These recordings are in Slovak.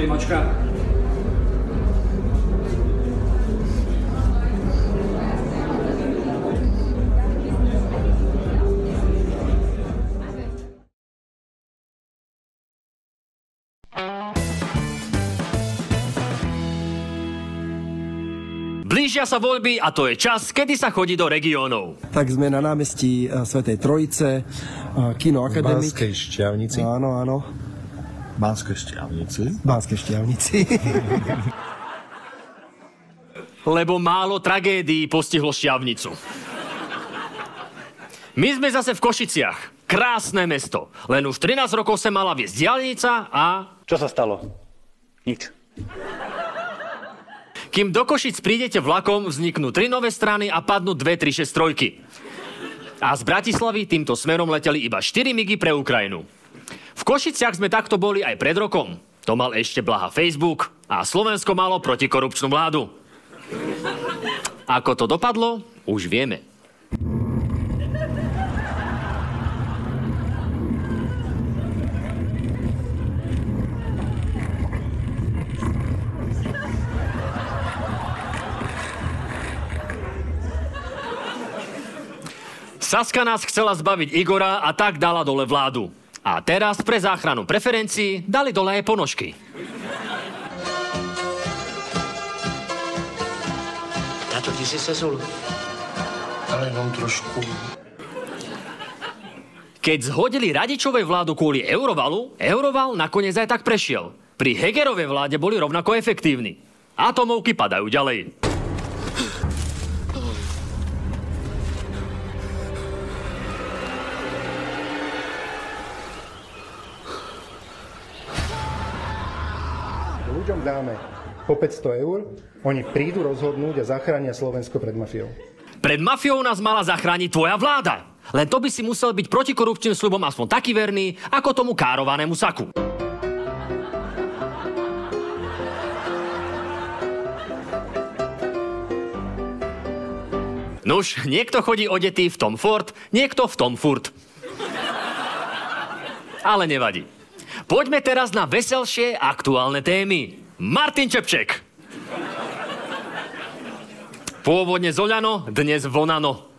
obejmačka. Blížia sa voľby a to je čas, kedy sa chodí do regiónov. Tak sme na námestí eh, Svetej Trojice, eh, Kino Akademik. Banskej šťavnici. Áno, áno. Banskej šťavnici. Banskej šťavnici. Lebo málo tragédií postihlo šťavnicu. My sme zase v Košiciach. Krásne mesto. Len už 13 rokov sa mala viesť diálnica a... Čo sa stalo? Nič. Kým do Košic prídete vlakom, vzniknú tri nové strany a padnú dve, tri, šesť trojky. A z Bratislavy týmto smerom leteli iba 4 migy pre Ukrajinu. V Košiciach sme takto boli aj pred rokom. To mal ešte blaha Facebook a Slovensko malo protikorupčnú vládu. Ako to dopadlo, už vieme. Saska nás chcela zbaviť Igora a tak dala dole vládu. A teraz pre záchranu preferencií dali dole aj ponožky. Na to ty si sesul? Ale jenom trošku. Keď zhodili radičovej vládu kvôli Eurovalu, Euroval nakoniec aj tak prešiel. Pri Hegerovej vláde boli rovnako efektívni. Atomovky padajú ďalej. Dáme po 500 eur, oni prídu rozhodnúť a zachránia Slovensko pred mafiou. Pred mafiou nás mala zachrániť tvoja vláda. Len to by si musel byť protikorupčným slubom aspoň taký verný, ako tomu károvanému saku. Nuž, niekto chodí odetý v tom Ford, niekto v tom furt. Ale nevadí. Poďme teraz na veselšie aktuálne témy. Martin Čepček. Pôvodne Zoľano, dnes Vonano.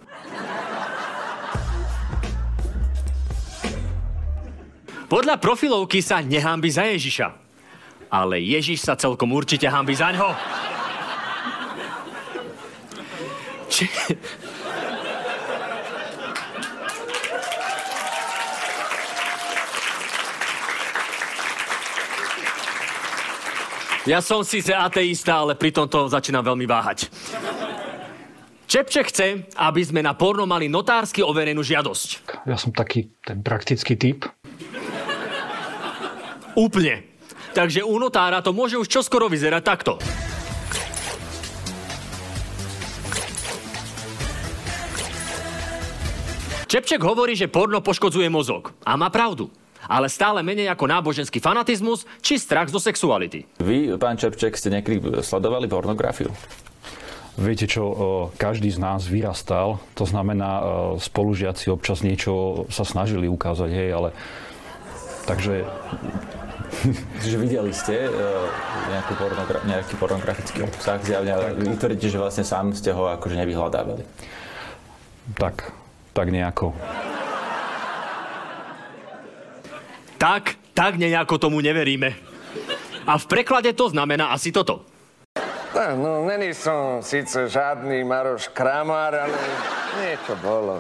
Podľa profilovky sa nehambi za Ježiša. Ale Ježiš sa celkom určite hambi za ňo. Či... Ja som síce ateista, ale pri tomto začínam veľmi váhať. Čepček chce, aby sme na porno mali notársky overenú žiadosť. Ja som taký ten praktický typ. Úplne. Takže u notára to môže už čoskoro vyzerať takto. Čepček hovorí, že porno poškodzuje mozog. A má pravdu. Ale stále menej ako náboženský fanatizmus či strach zo sexuality. Vy, pán Čepček, ste niekedy sledovali pornografiu? Viete čo, každý z nás vyrastal, to znamená, spolužiaci občas niečo sa snažili ukázať, hej, ale takže... Čiže videli ste nejakú pornogra- nejaký pornografický obsah zjavne, ale vy tvrdíte, že vlastne sám ste ho akože nevyhľadávali. Tak, tak nejako. Tak, tak nejako tomu neveríme. A v preklade to znamená asi toto. Tak, no, není som síce žiadny Maroš Kramár, ale niečo bolo.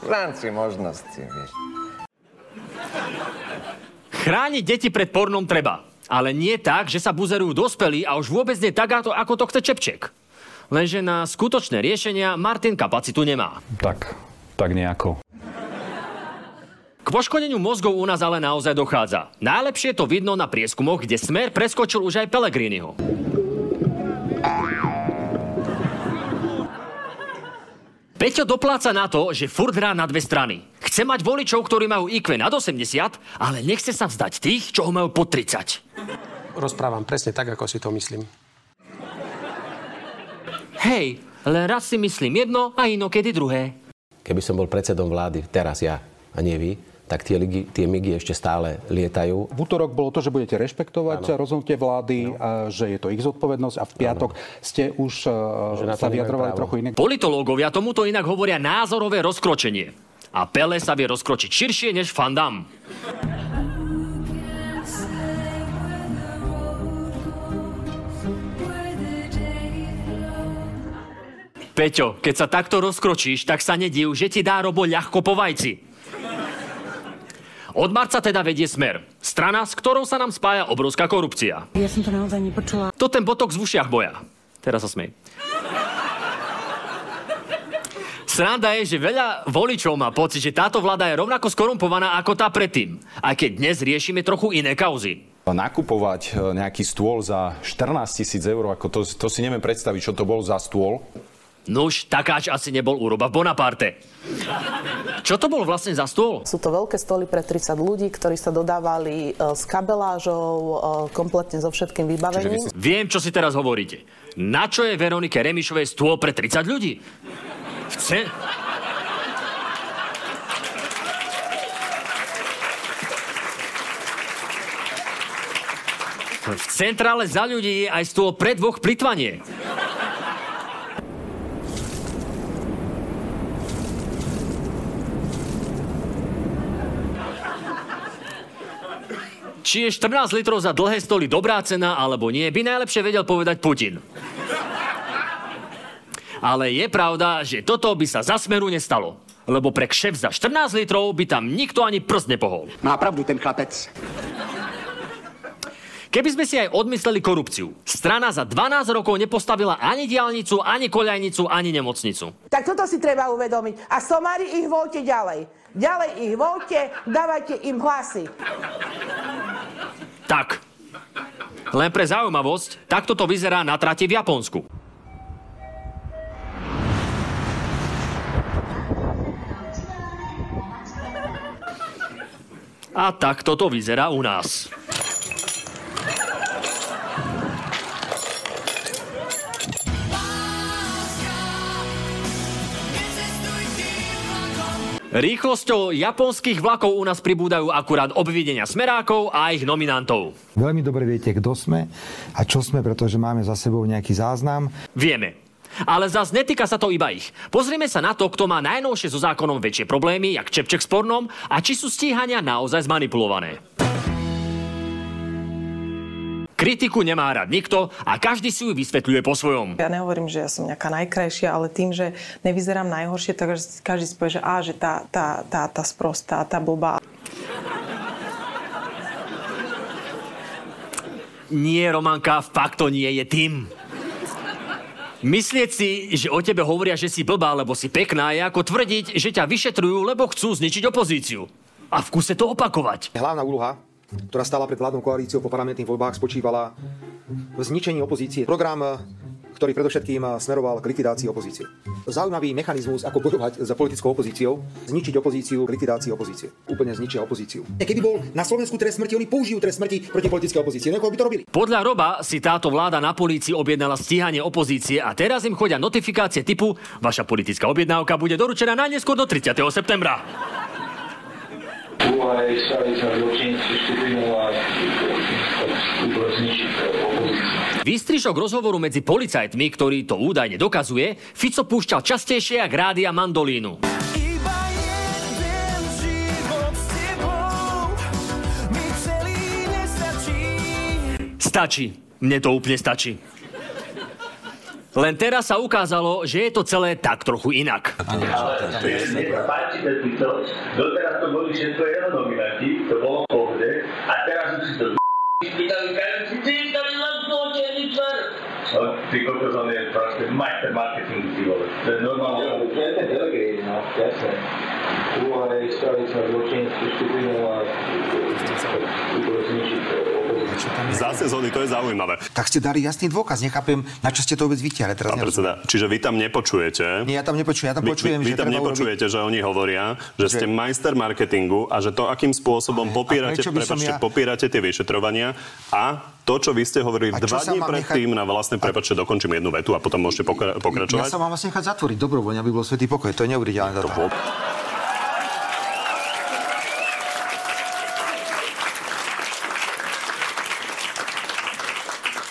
V rámci možností, vieš. Chrániť deti pred pornom treba. Ale nie tak, že sa buzerujú dospelí a už vôbec nie tak, ako, ako to chce Čepček. Lenže na skutočné riešenia Martin kapacitu nemá. Tak, tak nejako. K poškodeniu mozgov u nás ale naozaj dochádza. Najlepšie to vidno na prieskumoch, kde Smer preskočil už aj Pellegriniho. Peťo dopláca na to, že furt hrá na dve strany. Chce mať voličov, ktorí majú IQ nad 80, ale nechce sa vzdať tých, čo ho majú pod 30. Rozprávam presne tak, ako si to myslím. Hej, len raz si myslím jedno a inokedy druhé. Keby som bol predsedom vlády, teraz ja, a nie vy, tak tie, ligy, tie migy ešte stále lietajú. V útorok bolo to, že budete rešpektovať ano. rozhodnutie vlády, a že je to ich zodpovednosť a v piatok ano. ste už že sa vyjadrovali trochu inak. Politológovia tomuto inak hovoria názorové rozkročenie. A Pele sa vie rozkročiť širšie než Fandam. Peťo, keď sa takto rozkročíš, tak sa nediv, že ti dá robo ľahko po vajci. Od marca teda vedie Smer. Strana, s ktorou sa nám spája obrovská korupcia. Ja som to naozaj nepočula. To ten botok z ušiach boja. Teraz sa smej. Sranda je, že veľa voličov má pocit, že táto vláda je rovnako skorumpovaná ako tá predtým. Aj keď dnes riešime trochu iné kauzy. Nakupovať e, nejaký stôl za 14 tisíc eur, ako to, to si neviem predstaviť, čo to bol za stôl. Nuž, takáč asi nebol úroba v Bonaparte. Čo to bol vlastne za stôl? Sú to veľké stoly pre 30 ľudí, ktorí sa dodávali e, s kabelážou, e, kompletne so všetkým vybavením. Si... Viem, čo si teraz hovoríte. Na čo je Veronike Remišovej stôl pre 30 ľudí? Chce... V centrále za ľudí je aj stôl pre dvoch plitvanie. Či je 14 litrov za dlhé stoly dobrá cena alebo nie, by najlepšie vedel povedať Putin. Ale je pravda, že toto by sa za smeru nestalo. Lebo pre kšef za 14 litrov by tam nikto ani prst nepohol. Má pravdu ten chlapec. Keby sme si aj odmysleli korupciu, strana za 12 rokov nepostavila ani diálnicu, ani koľajnicu, ani nemocnicu. Tak toto si treba uvedomiť. A somári ich voľte ďalej. Ďalej ich voľte, dávajte im hlasy. Tak. Len pre zaujímavosť, takto to vyzerá na trati v Japonsku. A takto to vyzerá u nás. Rýchlosťou japonských vlakov u nás pribúdajú akurát obvidenia smerákov a ich nominantov. Veľmi dobre viete, kto sme a čo sme, pretože máme za sebou nejaký záznam. Vieme. Ale zase netýka sa to iba ich. Pozrieme sa na to, kto má najnovšie so zákonom väčšie problémy, jak Čepček s pornom, a či sú stíhania naozaj zmanipulované. Kritiku nemá rád nikto a každý si ju vysvetľuje po svojom. Ja nehovorím, že ja som nejaká najkrajšia, ale tým, že nevyzerám najhoršie, tak každý si povie, že á, že tá, tá, tá, tá sprostá, tá blbá. Nie, Romanka, fakt to nie je tým. Myslieť si, že o tebe hovoria, že si blbá, lebo si pekná, je ako tvrdiť, že ťa vyšetrujú, lebo chcú zničiť opozíciu. A v kuse to opakovať. Hlavná úloha ktorá stála pred vládnou koalíciou po parlamentných voľbách, spočívala v zničení opozície. Program, ktorý predovšetkým smeroval k likvidácii opozície. Zaujímavý mechanizmus, ako bojovať za politickou opozíciou, zničiť opozíciu k likvidácii opozície. Úplne zničia opozíciu. Keby bol na Slovensku trest smrti, oni použijú trest smrti proti politickej opozícii. Neko by to robili. Podľa Roba si táto vláda na polícii objednala stíhanie opozície a teraz im chodia notifikácie typu Vaša politická objednávka bude doručená najneskôr do 30. septembra. Úloha jej sa zločinci Výstrižok rozhovoru medzi policajtmi, ktorý to údajne dokazuje, Fico púšťal častejšie ako rádia mandolínu. Stačí. Mne to úplne stačí. Len teraz sa ukázalo, že je to celé tak trochu inak. Ale mne sa páči ten Fico, doteraz to boli všetko jeho nominanti, to bolo v pohode, a teraz už si to spýtali každý, ty, ktorý vám zločený tvr. No, ty kokos, on je proste majster marketingu, ty vole. To je normálne. To je ten no, jasne. Úloha je sa zločinskú skupinu a zničiť Zase zhody, to je zaujímavé. Tak ste dali jasný dôkaz, nechápem, na čo ste to vôbec vytiahli. Teraz Pán predseda, čiže vy tam nepočujete? Nie, ja tam nepočujem, ja tam počujem, vy, vy, vy tam nepočujete, urobiť... že oni hovoria, že, že ste majster marketingu a že to, akým spôsobom popierate, prepačte, ja... popierate tie vyšetrovania a to, čo vy ste hovorili dva sa mám predtým nechať... na vlastné prepačte dokončím jednu vetu a potom môžete pokra- pokračovať. Ja sa mám vlastne nechať zatvoriť dobrovoľne, aby bol svetý pokoj. To je neuveriteľné. To bol...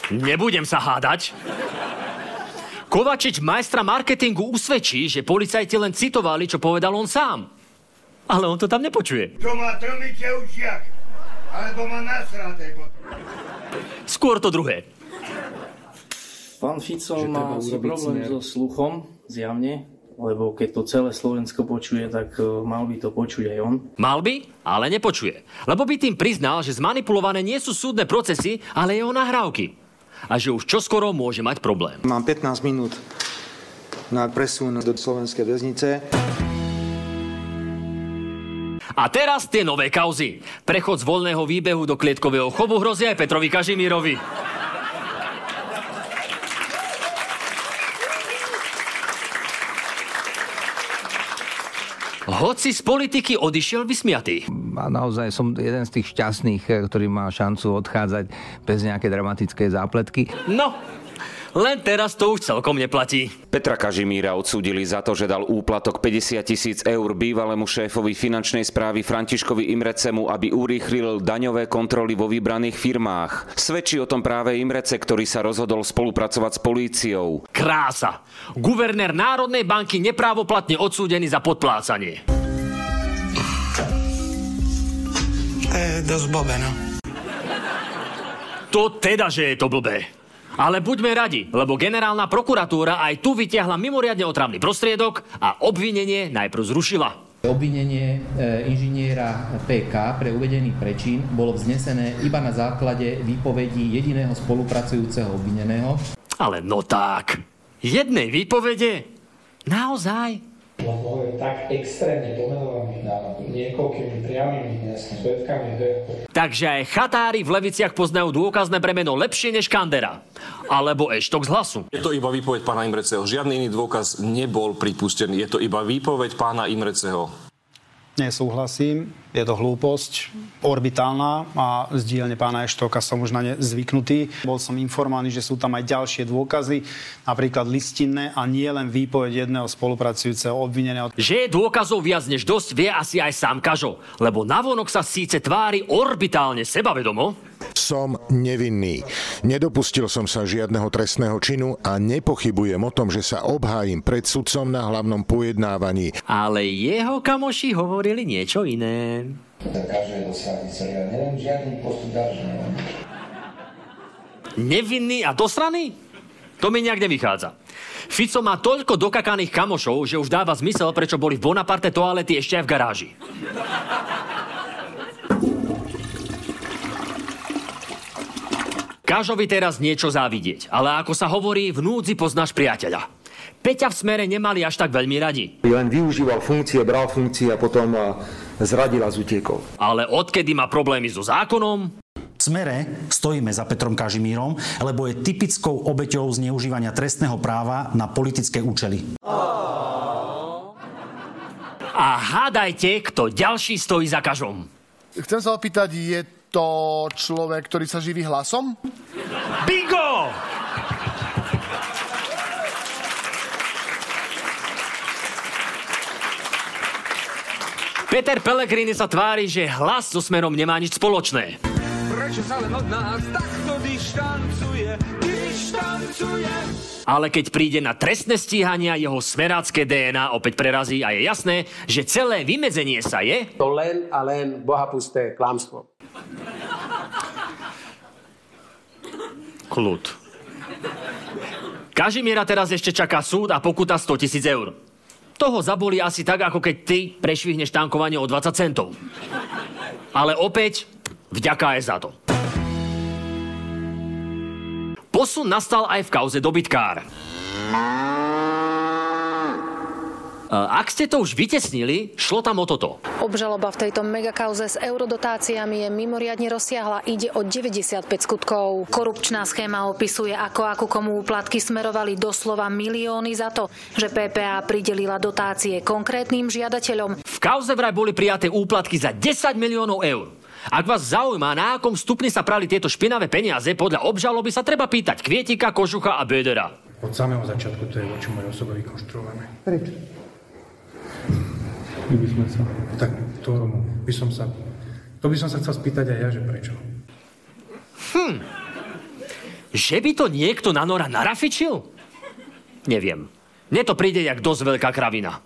Nebudem sa hádať. Kovačič majstra marketingu usvedčí, že policajti len citovali, čo povedal on sám. Ale on to tam nepočuje. Čo má trmice učiak, alebo má nasraté. Skôr to druhé. Pán Fico má asi problém so sluchom, zjavne, lebo keď to celé Slovensko počuje, tak e, mal by to počuť aj on. Mal by, ale nepočuje. Lebo by tým priznal, že zmanipulované nie sú súdne procesy, ale jeho nahrávky a že už čoskoro môže mať problém. Mám 15 minút na presun do slovenskej väznice. A teraz tie nové kauzy. Prechod z voľného výbehu do klietkového chovu hrozí aj Petrovi Kažimírovi. Hoci z politiky odišiel vysmiatý. A naozaj som jeden z tých šťastných, eh, ktorý má šancu odchádzať bez nejaké dramatické zápletky. No, len teraz to už celkom neplatí. Petra Kažimíra odsúdili za to, že dal úplatok 50 tisíc eur bývalému šéfovi finančnej správy Františkovi Imrecemu, aby urýchlil daňové kontroly vo vybraných firmách. Svedčí o tom práve Imrece, ktorý sa rozhodol spolupracovať s políciou. Krása! Guvernér Národnej banky neprávoplatne odsúdený za podplácanie. To je dosť blbé, no. To teda, že je to blbé. Ale buďme radi, lebo generálna prokuratúra aj tu vytiahla mimoriadne otravný prostriedok a obvinenie najprv zrušila. Obvinenie e, inžiniera PK pre uvedený prečin bolo vznesené iba na základe výpovedí jediného spolupracujúceho obvineného. Ale no tak, jednej výpovede? Naozaj? Lebo je tak extrémne pomenovaný na niekoľkými priamými svetkami. Takže aj chatári v Leviciach poznajú dôkazné bremeno lepšie než Kandera. Alebo eštok z hlasu. Je to iba výpoveď pána Imreceho. Žiadny iný dôkaz nebol pripustený. Je to iba výpoveď pána Imreceho. Nesúhlasím, je to hlúposť, orbitálna a z dielne pána Eštoka som už na ne zvyknutý. Bol som informovaný, že sú tam aj ďalšie dôkazy, napríklad listinné a nie len výpoveď jedného spolupracujúceho obvineného. Že je dôkazov viac než dosť, vie asi aj sám Kažo, lebo navonok sa síce tvári orbitálne sebavedomo, som nevinný. Nedopustil som sa žiadneho trestného činu a nepochybujem o tom, že sa obhájim pred sudcom na hlavnom pojednávaní. Ale jeho kamoši hovorili niečo iné. Nevinný a dosraný? To mi nejak nevychádza. Fico má toľko dokakaných kamošov, že už dáva zmysel, prečo boli v Bonaparte toalety ešte aj v garáži. Kažovi teraz niečo závidieť, ale ako sa hovorí, v núdzi poznáš priateľa. Peťa v smere nemali až tak veľmi radi. Len využíval funkcie, bral funkcie a potom zradil a zutiekol. Ale odkedy má problémy so zákonom? V smere stojíme za Petrom Kažimírom, lebo je typickou obeťou zneužívania trestného práva na politické účely. A hádajte, kto ďalší stojí za Kažom. Chcem sa opýtať, je to človek, ktorý sa živí hlasom? Bingo! Peter Pellegrini sa tvári, že hlas so smerom nemá nič spoločné. Prečo sa len od nás takto dištancuje, dištancuje? Ale keď príde na trestné stíhania, jeho smerácké DNA opäť prerazí a je jasné, že celé vymedzenie sa je... To len a len bohapusté klamstvo. Kľud. Kažimiera teraz ešte čaká súd a pokuta 100 tisíc eur. Toho zaboli asi tak, ako keď ty prešvihneš tankovanie o 20 centov. Ale opäť, vďaka aj za to. Posun nastal aj v kauze dobytkár. Ak ste to už vytesnili, šlo tam o toto. Obžaloba v tejto megakauze s eurodotáciami je mimoriadne rozsiahla. Ide o 95 skutkov. Korupčná schéma opisuje, ako ako komu úplatky smerovali doslova milióny za to, že PPA pridelila dotácie konkrétnym žiadateľom. V kauze vraj boli prijaté úplatky za 10 miliónov eur. Ak vás zaujíma, na akom stupni sa prali tieto špinavé peniaze, podľa obžaloby sa treba pýtať Kvietika, Kožucha a Bödera. Od samého začiatku to je voči mojej osobe vykonštruované. Prečo? My by sme sa... Tak to by som sa... To by som sa chcel spýtať aj ja, že prečo. Hm. Že by to niekto na Nora narafičil? Neviem. Mne to príde jak dosť veľká kravina.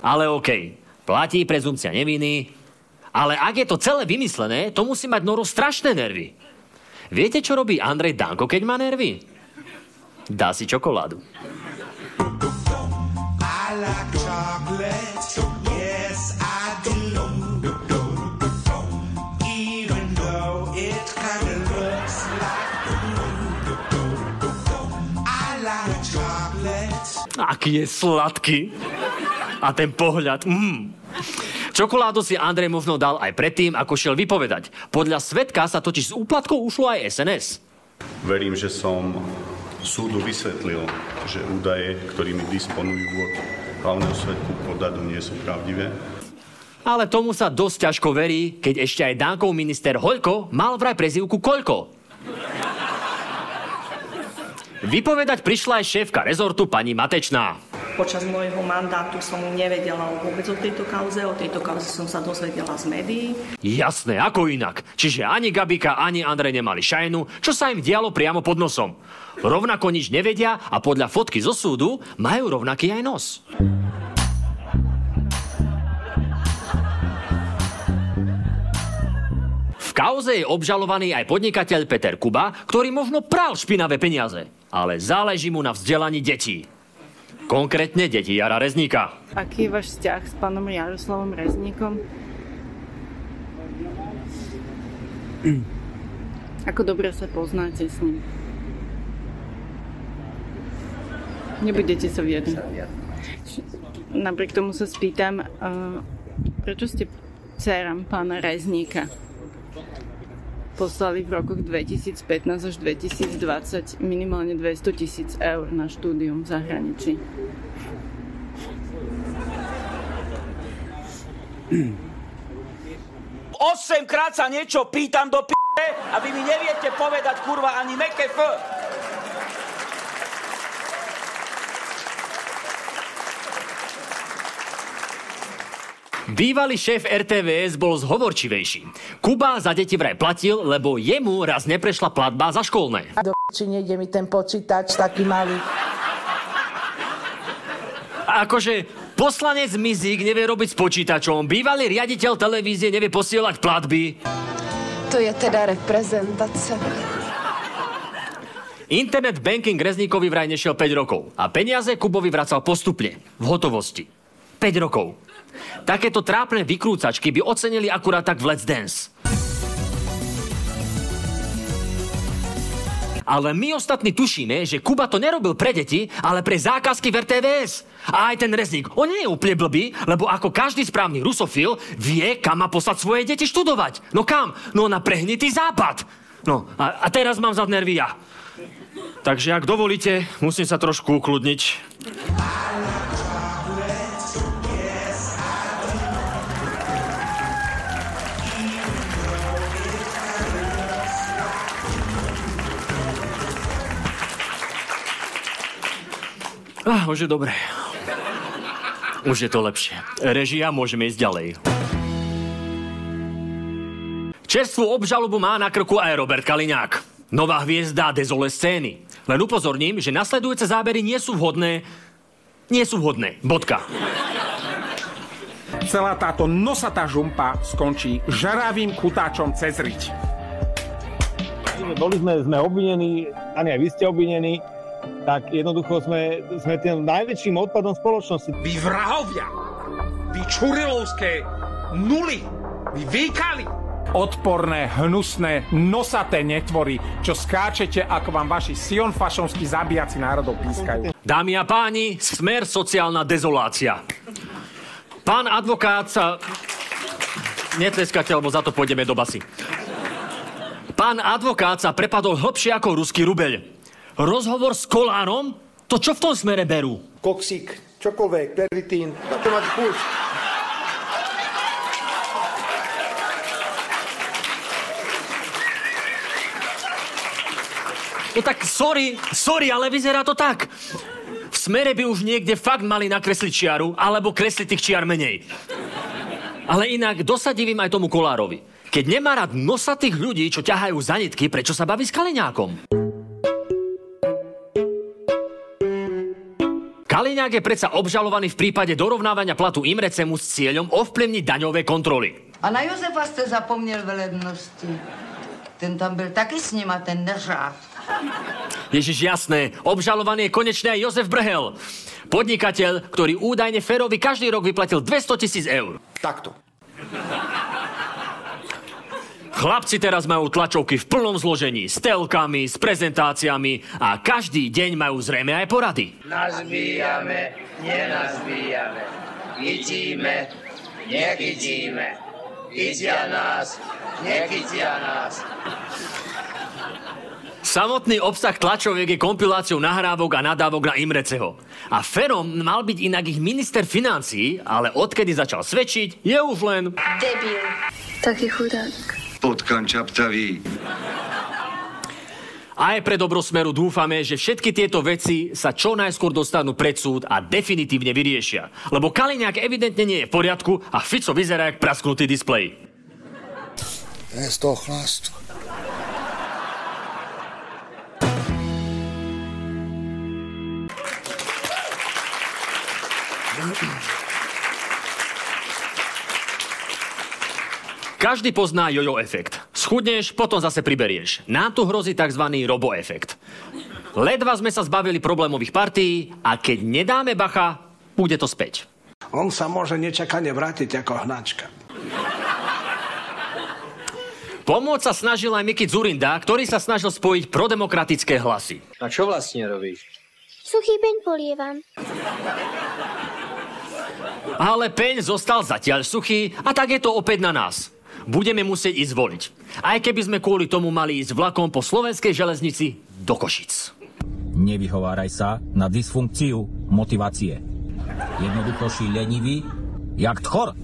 Ale okej, okay. platí prezumcia neviny, ale ak je to celé vymyslené, to musí mať Noro strašné nervy. Viete, čo robí Andrej Danko, keď má nervy? Dá si čokoládu. Aký je sladký. A ten pohľad, mm. Čokoládu si Andrej možno dal aj predtým, ako šiel vypovedať. Podľa svetka sa totiž z úplatkou ušlo aj SNS. Verím, že som súdu vysvetlil, že údaje, ktorými disponujú od hlavného svetku podadu, nie sú pravdivé. Ale tomu sa dosť ťažko verí, keď ešte aj Dánkov minister Hoľko mal vraj prezivku Koľko. Vypovedať prišla aj šéfka rezortu pani Matečná počas môjho mandátu som nevedela vôbec o tejto kauze, o tejto kauze som sa dozvedela z médií. Jasné, ako inak. Čiže ani Gabika, ani Andrej nemali šajnu, čo sa im dialo priamo pod nosom. Rovnako nič nevedia a podľa fotky zo súdu majú rovnaký aj nos. V kauze je obžalovaný aj podnikateľ Peter Kuba, ktorý možno pral špinavé peniaze, ale záleží mu na vzdelaní detí. Konkrétne deti Jara Rezníka. Aký je váš vzťah s pánom Jaroslavom Rezníkom? Ako dobre sa poznáte s ním? Nebudete sa viedať. Napriek tomu sa spýtam, prečo ste dcerám pána Rezníka poslali v rokoch 2015 až 2020 minimálne 200 tisíc eur na štúdium v zahraničí. Osemkrát sa niečo pýtam do p***, a vy mi neviete povedať kurva ani meké f. Bývalý šéf RTVS bol zhovorčivejší. Kuba za deti vraj platil, lebo jemu raz neprešla platba za školné. Do či nejde mi ten počítač taký malý. Akože poslanec Mizik nevie robiť s počítačom, bývalý riaditeľ televízie nevie posielať platby. To je teda reprezentace. Internet banking Rezníkovi vraj nešiel 5 rokov a peniaze Kubovi vracal postupne, v hotovosti. 5 rokov. Takéto trápne vykrúcačky by ocenili akurát tak v Let's Dance. Ale my ostatní tušíme, že Kuba to nerobil pre deti, ale pre zákazky v RTVS. A aj ten rezník, on nie je úplne blbý, lebo ako každý správny rusofil vie, kam má poslať svoje deti študovať. No kam? No na prehnitý západ. No a, a teraz mám za nervy ja. Takže ak dovolíte, musím sa trošku ukludniť. Ah, už je dobré. Už je to lepšie. Režia, môžeme ísť ďalej. Čerstvú obžalobu má na krku aj Robert Kaliňák. Nová hviezda dezole scény. Len upozorním, že nasledujúce zábery nie sú vhodné. Nie sú vhodné. Bodka. Celá táto nosatá žumpa skončí žaravým kutáčom cez riť. Boli sme, sme obvinení, ani aj vy ste obvinení, tak jednoducho sme, sme tým najväčším odpadom spoločnosti. Vy vrahovia, vy čurilovské nuly, vy výkali, odporné, hnusné, nosaté netvory, čo skáčete, ako vám vaši sionfašonskí zabíjaci národov pískajú. Dámy a páni, smer sociálna dezolácia. Pán advokát sa... Netleskate, lebo za to pôjdeme do basy. Pán advokát sa prepadol hlbšie ako ruský rubeľ. Rozhovor s kolárom? To čo v tom smere berú? Koksík, čokoľvek, peritín, to mať puč. No tak sorry, sorry, ale vyzerá to tak. V smere by už niekde fakt mali nakresliť čiaru, alebo kresliť tých čiar menej. Ale inak dosadivím aj tomu Kolárovi. Keď nemá rád nosatých ľudí, čo ťahajú za nitky, prečo sa baví s Kaliňákom? Kaliňák je predsa obžalovaný v prípade dorovnávania platu Imrecemu s cieľom ovplyvniť daňové kontroly. A na Jozefa ste zapomněl velebnosti. Ten tam byl taky s nima, ten neřád. Ježiš, jasné, obžalovaný je konečne aj Jozef Brhel. Podnikateľ, ktorý údajne Ferovi každý rok vyplatil 200 tisíc eur. Takto. Chlapci teraz majú tlačovky v plnom zložení, s telkami, s prezentáciami a každý deň majú zrejme aj porady. Nazbíjame, nenazbíjame. Chytíme, nechytíme. Chytia nás, nechytia nás. Samotný obsah tlačoviek je kompiláciou nahrávok a nadávok na Imreceho. A Ferom mal byť inak ich minister financií, ale odkedy začal svedčiť, je už len... Debil. Taký chudák. Potkan čaptavý. Aj pre Dobrosmeru dúfame, že všetky tieto veci sa čo najskôr dostanú pred súd a definitívne vyriešia. Lebo Kaliňák evidentne nie je v poriadku a Fico vyzerá jak prasknutý displej. Je z toho chlastu. Každý pozná jojo efekt. Schudneš, potom zase priberieš. Nám tu hrozí tzv. robo efekt. Ledva sme sa zbavili problémových partií a keď nedáme bacha, bude to späť. On sa môže nečakane vrátiť ako hnačka. Pomôcť sa snažil aj Miky Zurinda, ktorý sa snažil spojiť prodemokratické hlasy. A čo vlastne robíš? Suchý peň polievam. Ale peň zostal zatiaľ suchý a tak je to opäť na nás budeme musieť ísť voliť. Aj keby sme kvôli tomu mali ísť vlakom po slovenskej železnici do Košic. Nevyhováraj sa na dysfunkciu motivácie. Jednoducho si lenivý, jak tchor.